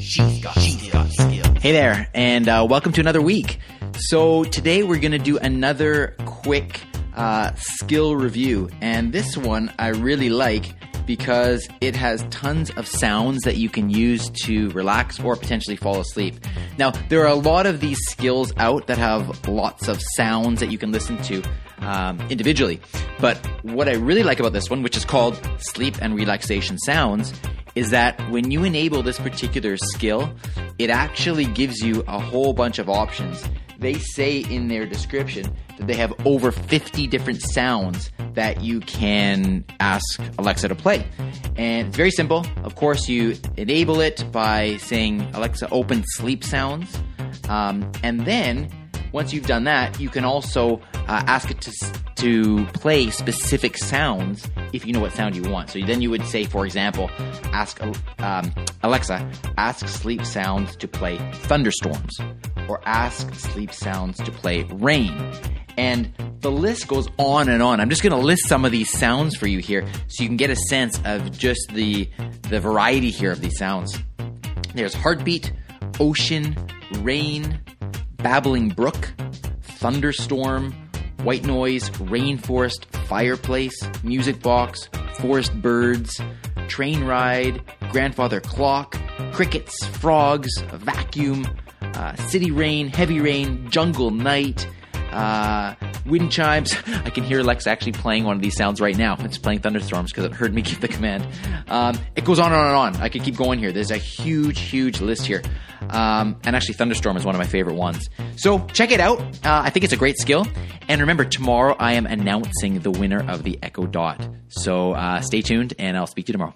She's got, she's got skill. Hey there, and uh, welcome to another week. So today we're going to do another quick uh, skill review, and this one I really like because it has tons of sounds that you can use to relax or potentially fall asleep. Now, there are a lot of these skills out that have lots of sounds that you can listen to um, individually. But what I really like about this one, which is called Sleep and Relaxation Sounds, is that when you enable this particular skill, it actually gives you a whole bunch of options. They say in their description that they have over 50 different sounds that you can ask Alexa to play. And it's very simple. Of course, you enable it by saying, Alexa, open sleep sounds. Um, and then once you've done that, you can also uh, ask it to to play specific sounds if you know what sound you want. So then you would say, for example, ask um, Alexa, ask sleep sounds to play thunderstorms, or ask sleep sounds to play rain. And the list goes on and on. I'm just going to list some of these sounds for you here so you can get a sense of just the the variety here of these sounds. There's heartbeat, ocean, rain, babbling brook, thunderstorm, white noise, rainforest, fireplace, music box, forest birds, train ride, grandfather clock, crickets, frogs, vacuum, uh, city rain, heavy rain, jungle night, uh, wind chimes. I can hear Alexa actually playing one of these sounds right now. It's playing thunderstorms because it heard me give the command. Um, it goes on and on and on. I could keep going here. There's a huge, huge list here. Um, and actually, thunderstorm is one of my favorite ones. So check it out. Uh, I think it's a great skill. And remember, tomorrow I am announcing the winner of the Echo Dot. So uh, stay tuned, and I'll speak to you tomorrow.